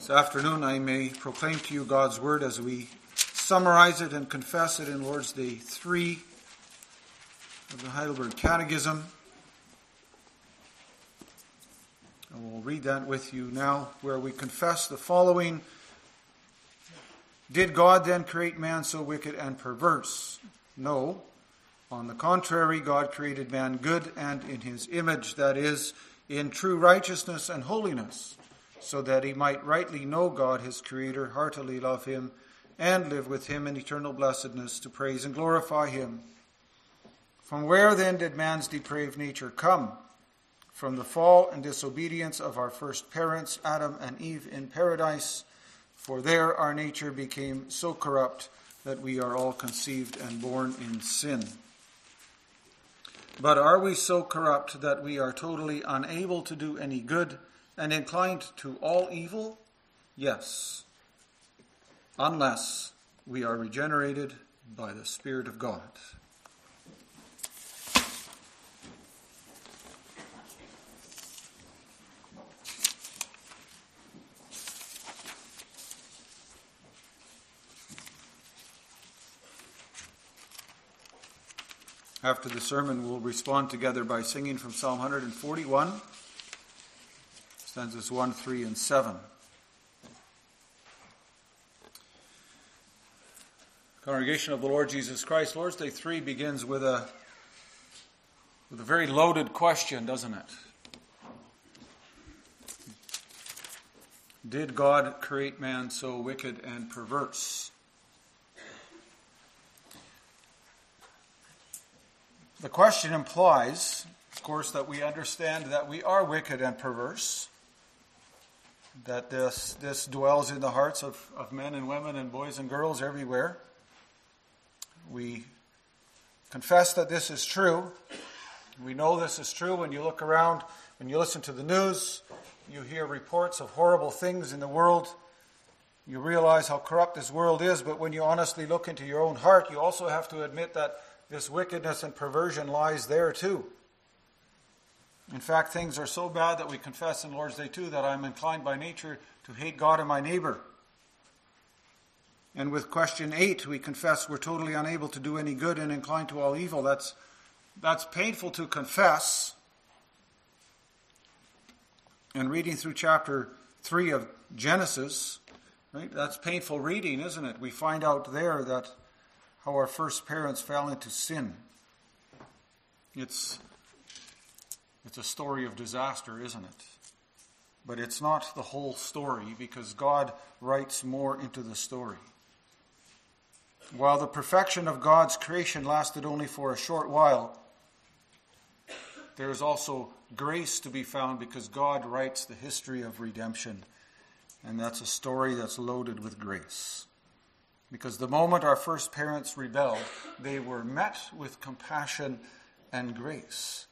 This afternoon, I may proclaim to you God's Word as we summarize it and confess it in Lord's Day 3 of the Heidelberg Catechism. I will read that with you now, where we confess the following Did God then create man so wicked and perverse? No. On the contrary, God created man good and in his image, that is, in true righteousness and holiness, so that he might rightly know God, his Creator, heartily love him, and live with him in eternal blessedness to praise and glorify him. From where then did man's depraved nature come? From the fall and disobedience of our first parents, Adam and Eve, in paradise. For there our nature became so corrupt that we are all conceived and born in sin. But are we so corrupt that we are totally unable to do any good and inclined to all evil? Yes, unless we are regenerated by the Spirit of God. After the sermon, we'll respond together by singing from Psalm 141, stanzas 1, 3, and 7. Congregation of the Lord Jesus Christ, Lord's Day 3 begins with a, with a very loaded question, doesn't it? Did God create man so wicked and perverse? The question implies, of course, that we understand that we are wicked and perverse, that this, this dwells in the hearts of, of men and women and boys and girls everywhere. We confess that this is true. We know this is true when you look around, when you listen to the news, you hear reports of horrible things in the world. You realize how corrupt this world is, but when you honestly look into your own heart, you also have to admit that this wickedness and perversion lies there too. In fact, things are so bad that we confess in Lord's Day 2 that I'm inclined by nature to hate God and my neighbor. And with question 8, we confess we're totally unable to do any good and inclined to all evil. That's, that's painful to confess. And reading through chapter 3 of Genesis, right, that's painful reading, isn't it? We find out there that how our first parents fell into sin. It's, it's a story of disaster, isn't it? But it's not the whole story because God writes more into the story. While the perfection of God's creation lasted only for a short while, there is also grace to be found because God writes the history of redemption. And that's a story that's loaded with grace. Because the moment our first parents rebelled, they were met with compassion and grace.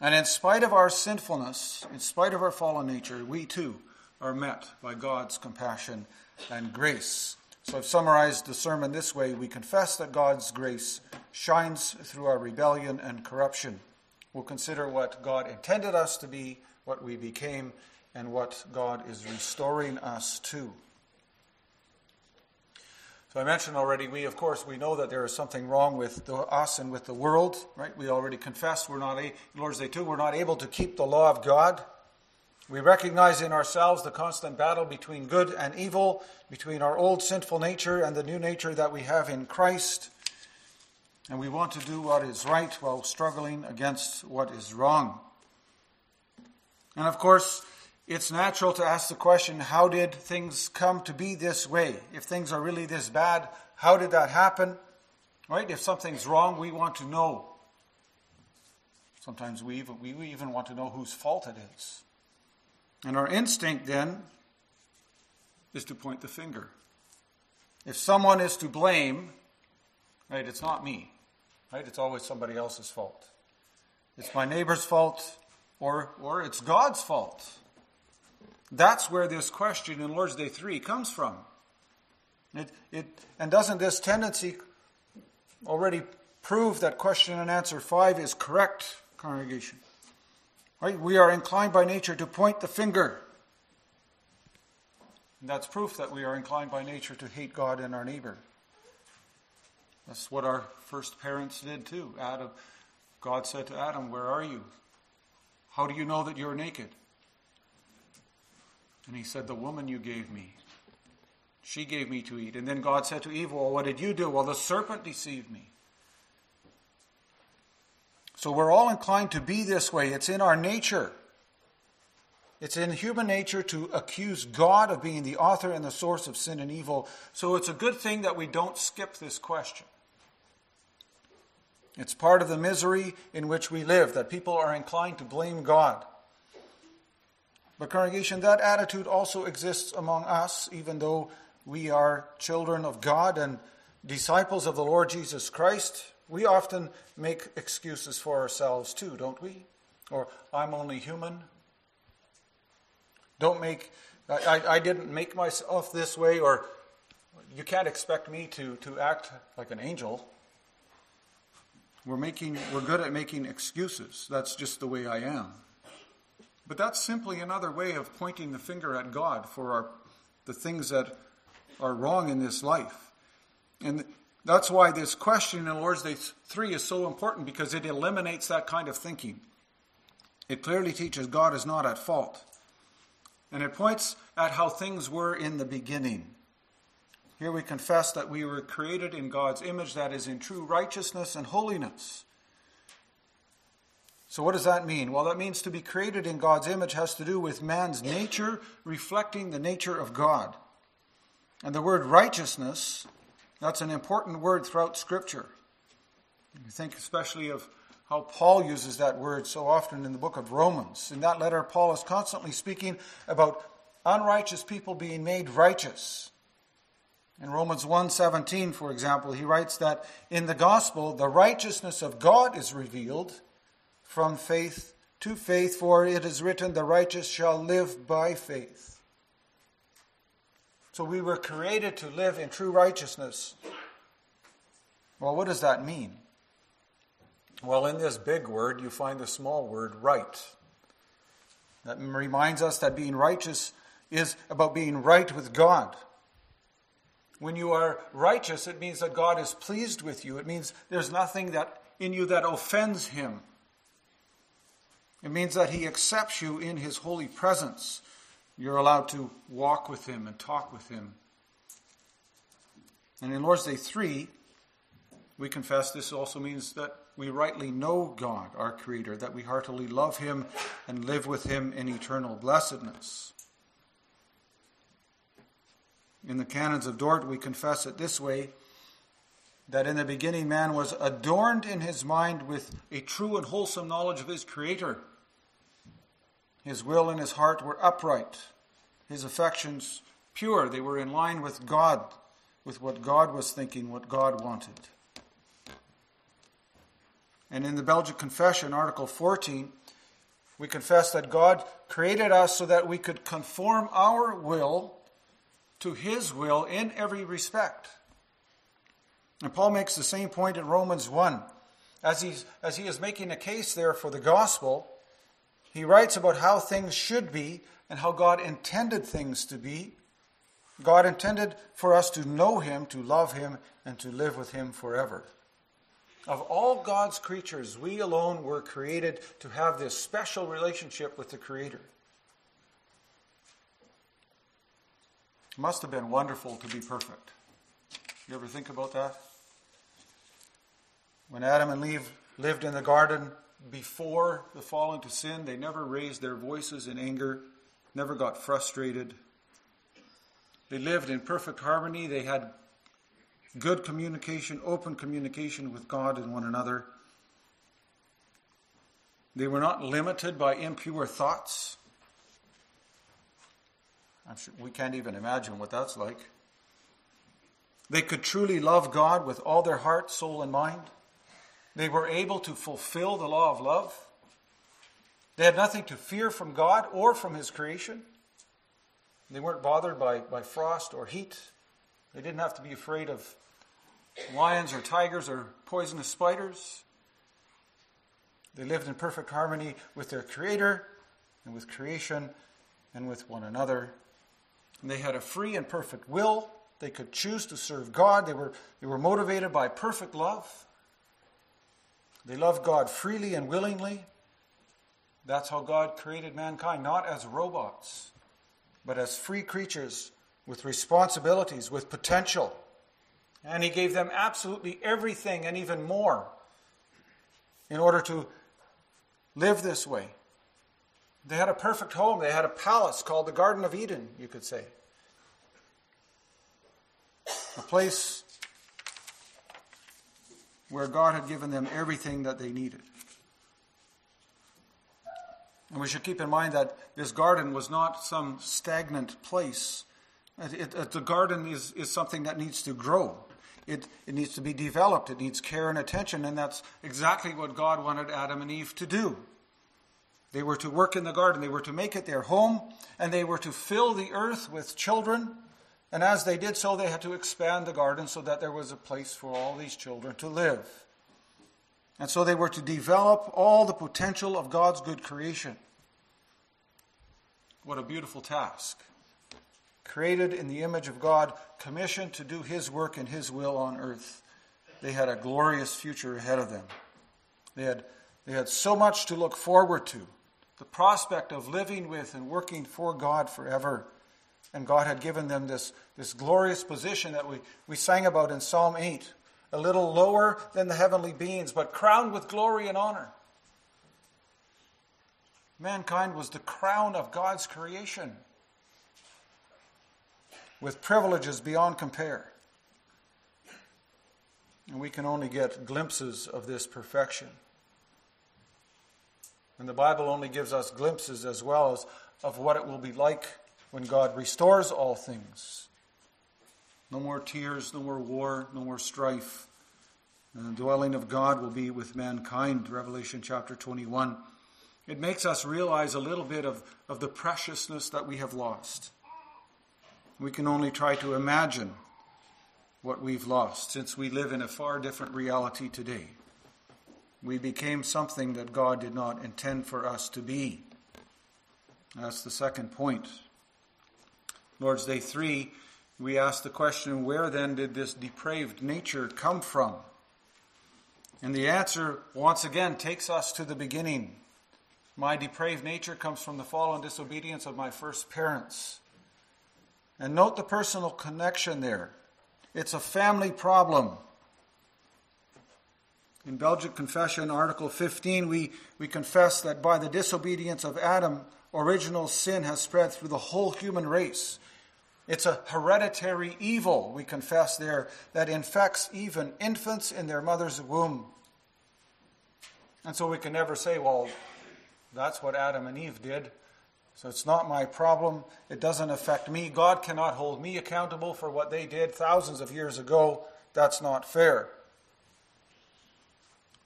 And in spite of our sinfulness, in spite of our fallen nature, we too are met by God's compassion and grace. So I've summarized the sermon this way We confess that God's grace shines through our rebellion and corruption. We'll consider what God intended us to be, what we became, and what God is restoring us to. So I mentioned already, we of course we know that there is something wrong with the, us and with the world, right? We already confessed we're not a, Lord's Day 2, we're not able to keep the law of God. We recognize in ourselves the constant battle between good and evil, between our old sinful nature and the new nature that we have in Christ. And we want to do what is right while struggling against what is wrong. And of course, it's natural to ask the question how did things come to be this way? If things are really this bad, how did that happen? Right? If something's wrong, we want to know. Sometimes we even, we even want to know whose fault it is. And our instinct then is to point the finger. If someone is to blame, right, it's not me. Right? It's always somebody else's fault. It's my neighbor's fault, or, or it's God's fault. That's where this question in Lord's Day 3 comes from. It, it, and doesn't this tendency already prove that question and answer 5 is correct, congregation? Right? We are inclined by nature to point the finger. And that's proof that we are inclined by nature to hate God and our neighbor. That's what our first parents did too. Adam, God said to Adam, Where are you? How do you know that you're naked? And he said, The woman you gave me. She gave me to eat. And then God said to Eve, Well, what did you do? Well, the serpent deceived me. So we're all inclined to be this way. It's in our nature. It's in human nature to accuse God of being the author and the source of sin and evil. So it's a good thing that we don't skip this question. It's part of the misery in which we live that people are inclined to blame God. But, congregation, that attitude also exists among us, even though we are children of God and disciples of the Lord Jesus Christ. We often make excuses for ourselves too, don't we? Or, I'm only human. Don't make, I, I didn't make myself this way, or you can't expect me to, to act like an angel. We're, making, we're good at making excuses. That's just the way I am. But that's simply another way of pointing the finger at God for our, the things that are wrong in this life. And that's why this question in Lord's Day 3 is so important because it eliminates that kind of thinking. It clearly teaches God is not at fault. And it points at how things were in the beginning. Here we confess that we were created in God's image, that is, in true righteousness and holiness. So, what does that mean? Well, that means to be created in God's image has to do with man's nature reflecting the nature of God. And the word righteousness, that's an important word throughout Scripture. You think especially of how Paul uses that word so often in the book of Romans. In that letter, Paul is constantly speaking about unrighteous people being made righteous. In Romans 1:17, for example, he writes that in the gospel the righteousness of God is revealed from faith to faith, for it is written, the righteous shall live by faith. So we were created to live in true righteousness. Well, what does that mean? Well, in this big word, you find the small word right. That reminds us that being righteous is about being right with God. When you are righteous, it means that God is pleased with you. It means there's nothing that in you that offends him. It means that he accepts you in his holy presence. You're allowed to walk with him and talk with him. And in Lord's Day 3, we confess this also means that we rightly know God, our Creator, that we heartily love Him and live with Him in eternal blessedness. In the canons of Dort, we confess it this way that in the beginning man was adorned in his mind with a true and wholesome knowledge of his Creator. His will and his heart were upright, his affections pure. They were in line with God, with what God was thinking, what God wanted. And in the Belgic Confession, Article 14, we confess that God created us so that we could conform our will to His will in every respect. And Paul makes the same point in Romans 1. As, he's, as he is making a case there for the gospel, he writes about how things should be and how God intended things to be. God intended for us to know Him, to love Him, and to live with Him forever. Of all God's creatures, we alone were created to have this special relationship with the Creator. It must have been wonderful to be perfect. You ever think about that? When Adam and Eve lived in the garden before the fall into sin, they never raised their voices in anger, never got frustrated. They lived in perfect harmony. They had good communication, open communication with God and one another. They were not limited by impure thoughts. Sure we can't even imagine what that's like. They could truly love God with all their heart, soul, and mind. They were able to fulfill the law of love. They had nothing to fear from God or from His creation. They weren't bothered by, by frost or heat. They didn't have to be afraid of lions or tigers or poisonous spiders. They lived in perfect harmony with their Creator and with creation and with one another. And they had a free and perfect will. They could choose to serve God. They were, they were motivated by perfect love. They loved God freely and willingly. That's how God created mankind, not as robots, but as free creatures with responsibilities, with potential. And He gave them absolutely everything and even more in order to live this way. They had a perfect home. They had a palace called the Garden of Eden, you could say. A place where God had given them everything that they needed. And we should keep in mind that this garden was not some stagnant place. It, it, the garden is, is something that needs to grow. It, it needs to be developed. It needs care and attention. And that's exactly what God wanted Adam and Eve to do. They were to work in the garden. They were to make it their home. And they were to fill the earth with children. And as they did so, they had to expand the garden so that there was a place for all these children to live. And so they were to develop all the potential of God's good creation. What a beautiful task. Created in the image of God, commissioned to do His work and His will on earth. They had a glorious future ahead of them. They had, they had so much to look forward to. The prospect of living with and working for God forever. And God had given them this, this glorious position that we, we sang about in Psalm 8 a little lower than the heavenly beings, but crowned with glory and honor. Mankind was the crown of God's creation, with privileges beyond compare. And we can only get glimpses of this perfection. And the Bible only gives us glimpses as well as of what it will be like when God restores all things. No more tears, no more war, no more strife. And the dwelling of God will be with mankind, Revelation chapter 21. It makes us realize a little bit of, of the preciousness that we have lost. We can only try to imagine what we've lost since we live in a far different reality today. We became something that God did not intend for us to be. That's the second point. Lord's Day 3 we ask the question where then did this depraved nature come from? And the answer, once again, takes us to the beginning. My depraved nature comes from the fall and disobedience of my first parents. And note the personal connection there. It's a family problem. In Belgic Confession, Article 15, we, we confess that by the disobedience of Adam, original sin has spread through the whole human race. It's a hereditary evil, we confess there, that infects even infants in their mother's womb. And so we can never say, well, that's what Adam and Eve did. So it's not my problem. It doesn't affect me. God cannot hold me accountable for what they did thousands of years ago. That's not fair.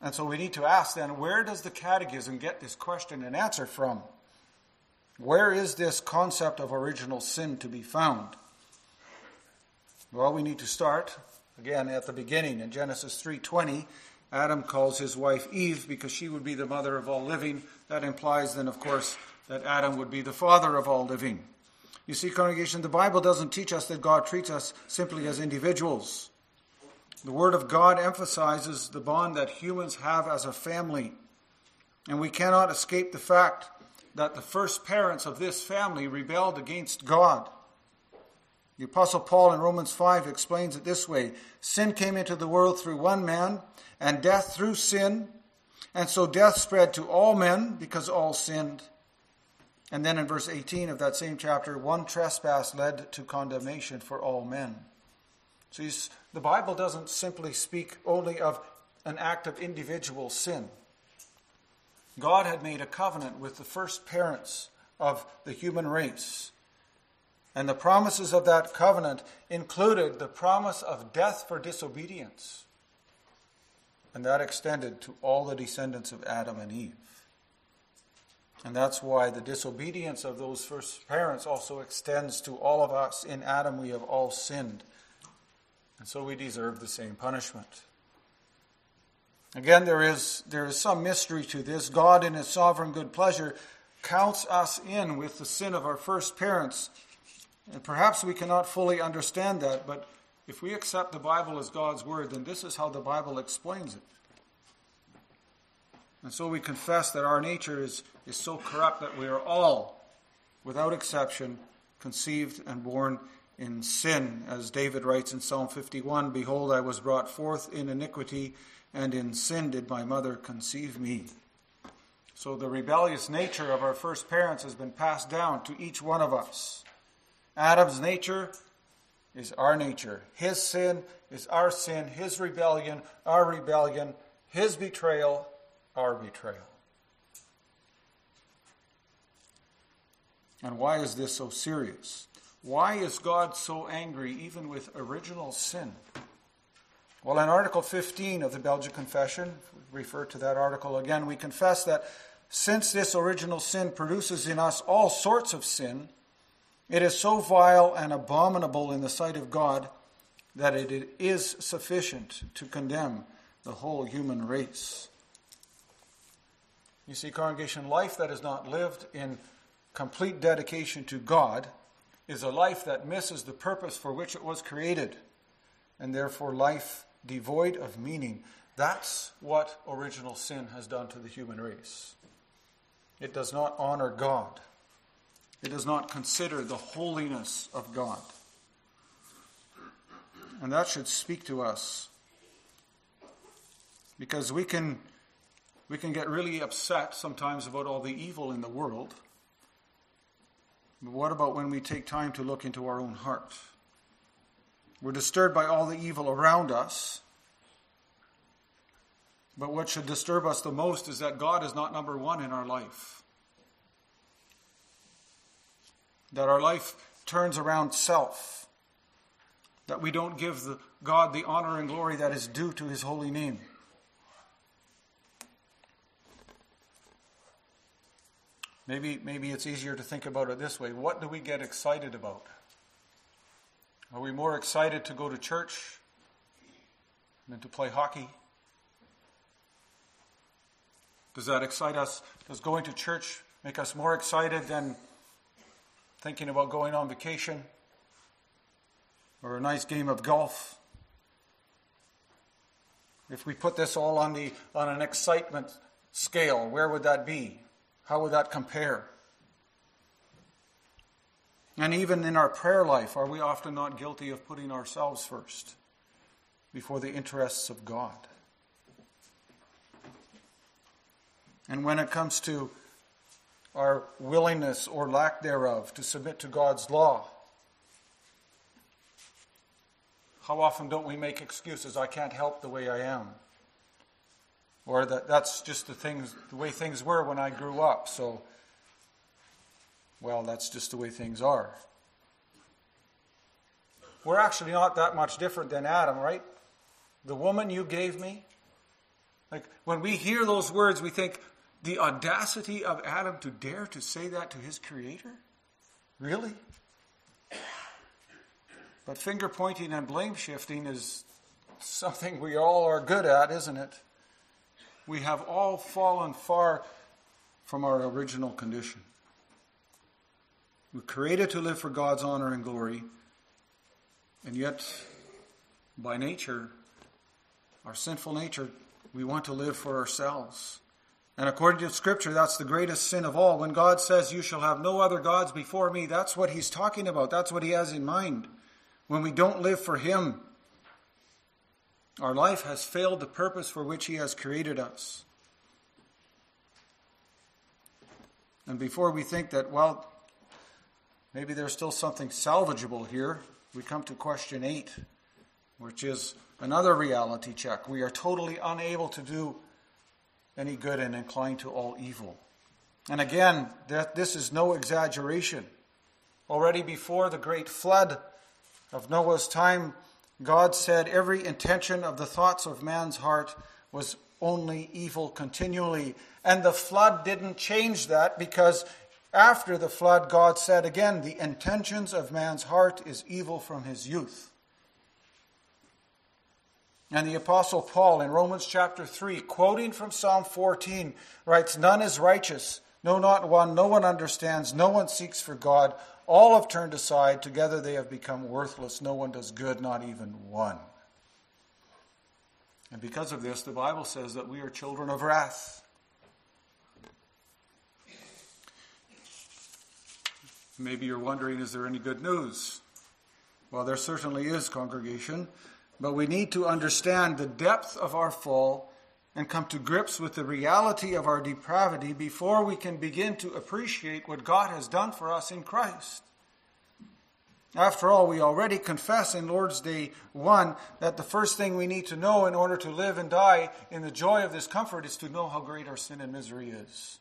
And so we need to ask then where does the Catechism get this question and answer from? Where is this concept of original sin to be found? Well, we need to start again at the beginning in Genesis 3:20. Adam calls his wife Eve because she would be the mother of all living. That implies then of course that Adam would be the father of all living. You see congregation, the Bible doesn't teach us that God treats us simply as individuals. The word of God emphasizes the bond that humans have as a family. And we cannot escape the fact that the first parents of this family rebelled against God. The Apostle Paul in Romans 5 explains it this way Sin came into the world through one man, and death through sin. And so death spread to all men because all sinned. And then in verse 18 of that same chapter, one trespass led to condemnation for all men. So the Bible doesn't simply speak only of an act of individual sin. God had made a covenant with the first parents of the human race. And the promises of that covenant included the promise of death for disobedience. And that extended to all the descendants of Adam and Eve. And that's why the disobedience of those first parents also extends to all of us. In Adam, we have all sinned. And so we deserve the same punishment. Again, there is, there is some mystery to this. God, in His sovereign good pleasure, counts us in with the sin of our first parents And perhaps we cannot fully understand that, but if we accept the Bible as God's Word, then this is how the Bible explains it. And so we confess that our nature is, is so corrupt that we are all, without exception, conceived and born in sin. As David writes in Psalm 51 Behold, I was brought forth in iniquity, and in sin did my mother conceive me. So the rebellious nature of our first parents has been passed down to each one of us. Adam's nature is our nature. His sin is our sin. His rebellion, our rebellion. His betrayal, our betrayal. And why is this so serious? Why is God so angry even with original sin? Well, in Article 15 of the Belgic Confession, refer to that article again, we confess that since this original sin produces in us all sorts of sin, it is so vile and abominable in the sight of God that it is sufficient to condemn the whole human race. You see, congregation, life that is not lived in complete dedication to God is a life that misses the purpose for which it was created, and therefore life devoid of meaning. That's what original sin has done to the human race. It does not honor God. It does not consider the holiness of God. And that should speak to us. Because we can, we can get really upset sometimes about all the evil in the world. But what about when we take time to look into our own heart? We're disturbed by all the evil around us. But what should disturb us the most is that God is not number one in our life. That our life turns around self. That we don't give the, God the honor and glory that is due to his holy name. Maybe, maybe it's easier to think about it this way. What do we get excited about? Are we more excited to go to church than to play hockey? Does that excite us? Does going to church make us more excited than thinking about going on vacation or a nice game of golf? If we put this all on, the, on an excitement scale, where would that be? How would that compare? And even in our prayer life, are we often not guilty of putting ourselves first before the interests of God? And when it comes to our willingness or lack thereof to submit to God's law, how often don't we make excuses? I can't help the way I am or that that's just the things the way things were when I grew up. So well, that's just the way things are. We're actually not that much different than Adam, right? The woman you gave me. Like when we hear those words, we think the audacity of Adam to dare to say that to his creator? Really? But finger pointing and blame shifting is something we all are good at, isn't it? We have all fallen far from our original condition. We're created to live for God's honor and glory, and yet, by nature, our sinful nature, we want to live for ourselves. And according to Scripture, that's the greatest sin of all. When God says, You shall have no other gods before me, that's what He's talking about. That's what He has in mind. When we don't live for Him, our life has failed the purpose for which He has created us. And before we think that, well, maybe there's still something salvageable here, we come to question eight, which is another reality check. We are totally unable to do any good and inclined to all evil. And again, that this is no exaggeration. Already before the great flood of Noah's time, God said every intention of the thoughts of man's heart was only evil continually. And the flood didn't change that because after the flood, God said again, the intentions of man's heart is evil from his youth. And the Apostle Paul in Romans chapter 3, quoting from Psalm 14, writes, None is righteous, No, not one. No one understands. No one seeks for God. All have turned aside. Together they have become worthless. No one does good, not even one. And because of this, the Bible says that we are children of wrath. Maybe you're wondering, is there any good news? Well, there certainly is, congregation, but we need to understand the depth of our fall and come to grips with the reality of our depravity before we can begin to appreciate what God has done for us in Christ. After all, we already confess in Lord's Day 1 that the first thing we need to know in order to live and die in the joy of this comfort is to know how great our sin and misery is.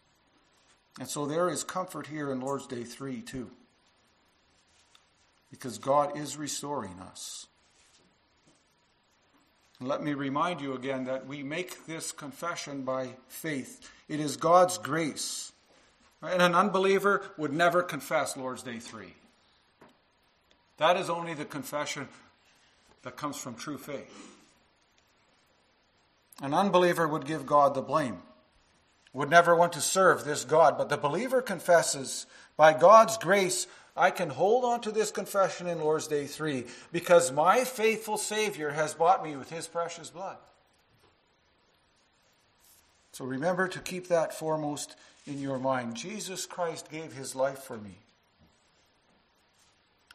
And so there is comfort here in Lord's Day 3 too. Because God is restoring us. And let me remind you again that we make this confession by faith. It is God's grace. And an unbeliever would never confess Lord's Day 3. That is only the confession that comes from true faith. An unbeliever would give God the blame, would never want to serve this God, but the believer confesses, by God's grace, I can hold on to this confession in Lord's Day 3 because my faithful Savior has bought me with his precious blood. So remember to keep that foremost in your mind. Jesus Christ gave his life for me.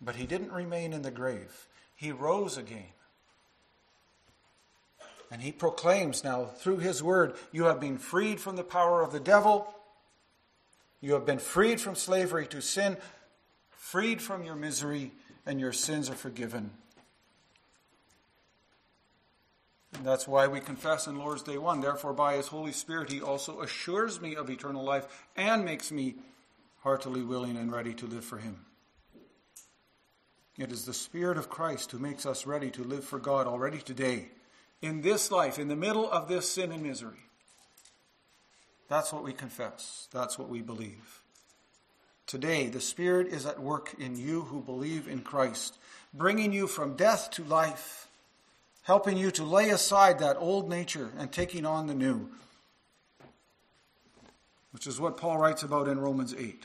But he didn't remain in the grave, he rose again. And he proclaims now through his word, You have been freed from the power of the devil. You have been freed from slavery to sin, freed from your misery, and your sins are forgiven. And that's why we confess in Lord's Day 1. Therefore, by his Holy Spirit, he also assures me of eternal life and makes me heartily willing and ready to live for him. It is the Spirit of Christ who makes us ready to live for God already today, in this life, in the middle of this sin and misery. That's what we confess. That's what we believe. Today, the Spirit is at work in you who believe in Christ, bringing you from death to life, helping you to lay aside that old nature and taking on the new, which is what Paul writes about in Romans 8.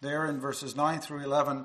There in verses 9 through 11,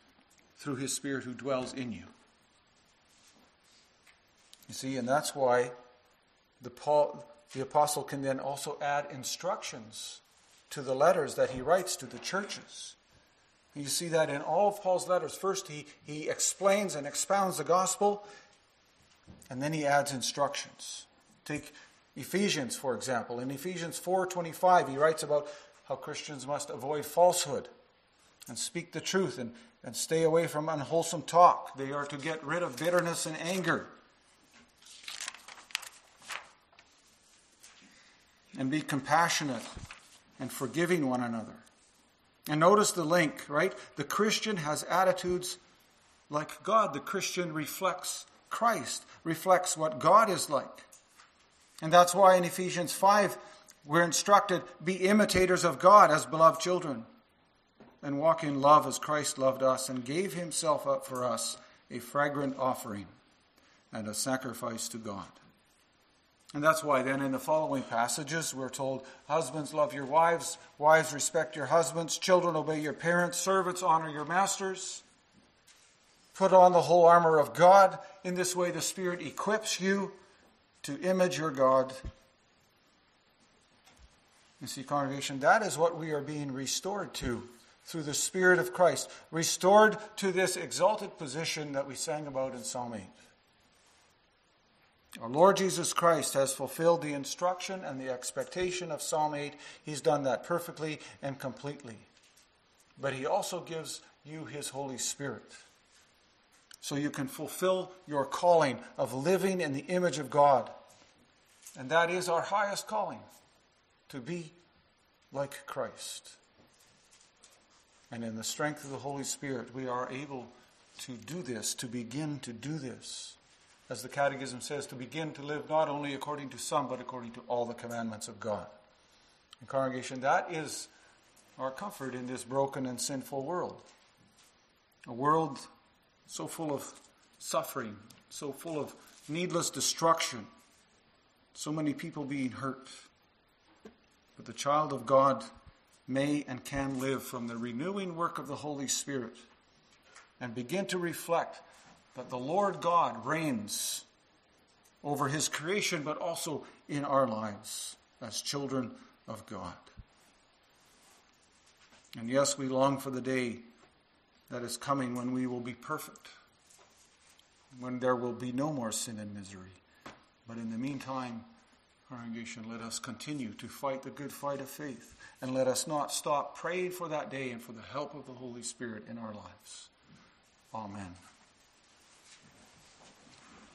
through his Spirit who dwells in you. You see, and that's why the, Paul, the apostle can then also add instructions to the letters that he writes to the churches. You see that in all of Paul's letters. First, he, he explains and expounds the gospel, and then he adds instructions. Take Ephesians, for example. In Ephesians 4.25, he writes about how Christians must avoid falsehood and speak the truth and, and stay away from unwholesome talk. They are to get rid of bitterness and anger. And be compassionate and forgiving one another. And notice the link, right? The Christian has attitudes like God. The Christian reflects Christ, reflects what God is like. And that's why in Ephesians 5, we're instructed be imitators of God as beloved children and walk in love as Christ loved us and gave himself up for us, a fragrant offering and a sacrifice to God. And that's why then in the following passages we're told, Husbands, love your wives, wives, respect your husbands, children, obey your parents, servants, honor your masters. Put on the whole armor of God. In this way, the Spirit equips you to image your God. You see, congregation, that is what we are being restored to through the Spirit of Christ, restored to this exalted position that we sang about in Psalm 8. Our Lord Jesus Christ has fulfilled the instruction and the expectation of Psalm 8. He's done that perfectly and completely. But He also gives you His Holy Spirit so you can fulfill your calling of living in the image of God. And that is our highest calling to be like Christ. And in the strength of the Holy Spirit, we are able to do this, to begin to do this. As the Catechism says, to begin to live not only according to some, but according to all the commandments of God. And congregation, that is our comfort in this broken and sinful world. A world so full of suffering, so full of needless destruction, so many people being hurt. But the child of God may and can live from the renewing work of the Holy Spirit and begin to reflect that the Lord God reigns over his creation, but also in our lives as children of God. And yes, we long for the day that is coming when we will be perfect, when there will be no more sin and misery. But in the meantime, congregation, let us continue to fight the good fight of faith, and let us not stop praying for that day and for the help of the Holy Spirit in our lives. Amen.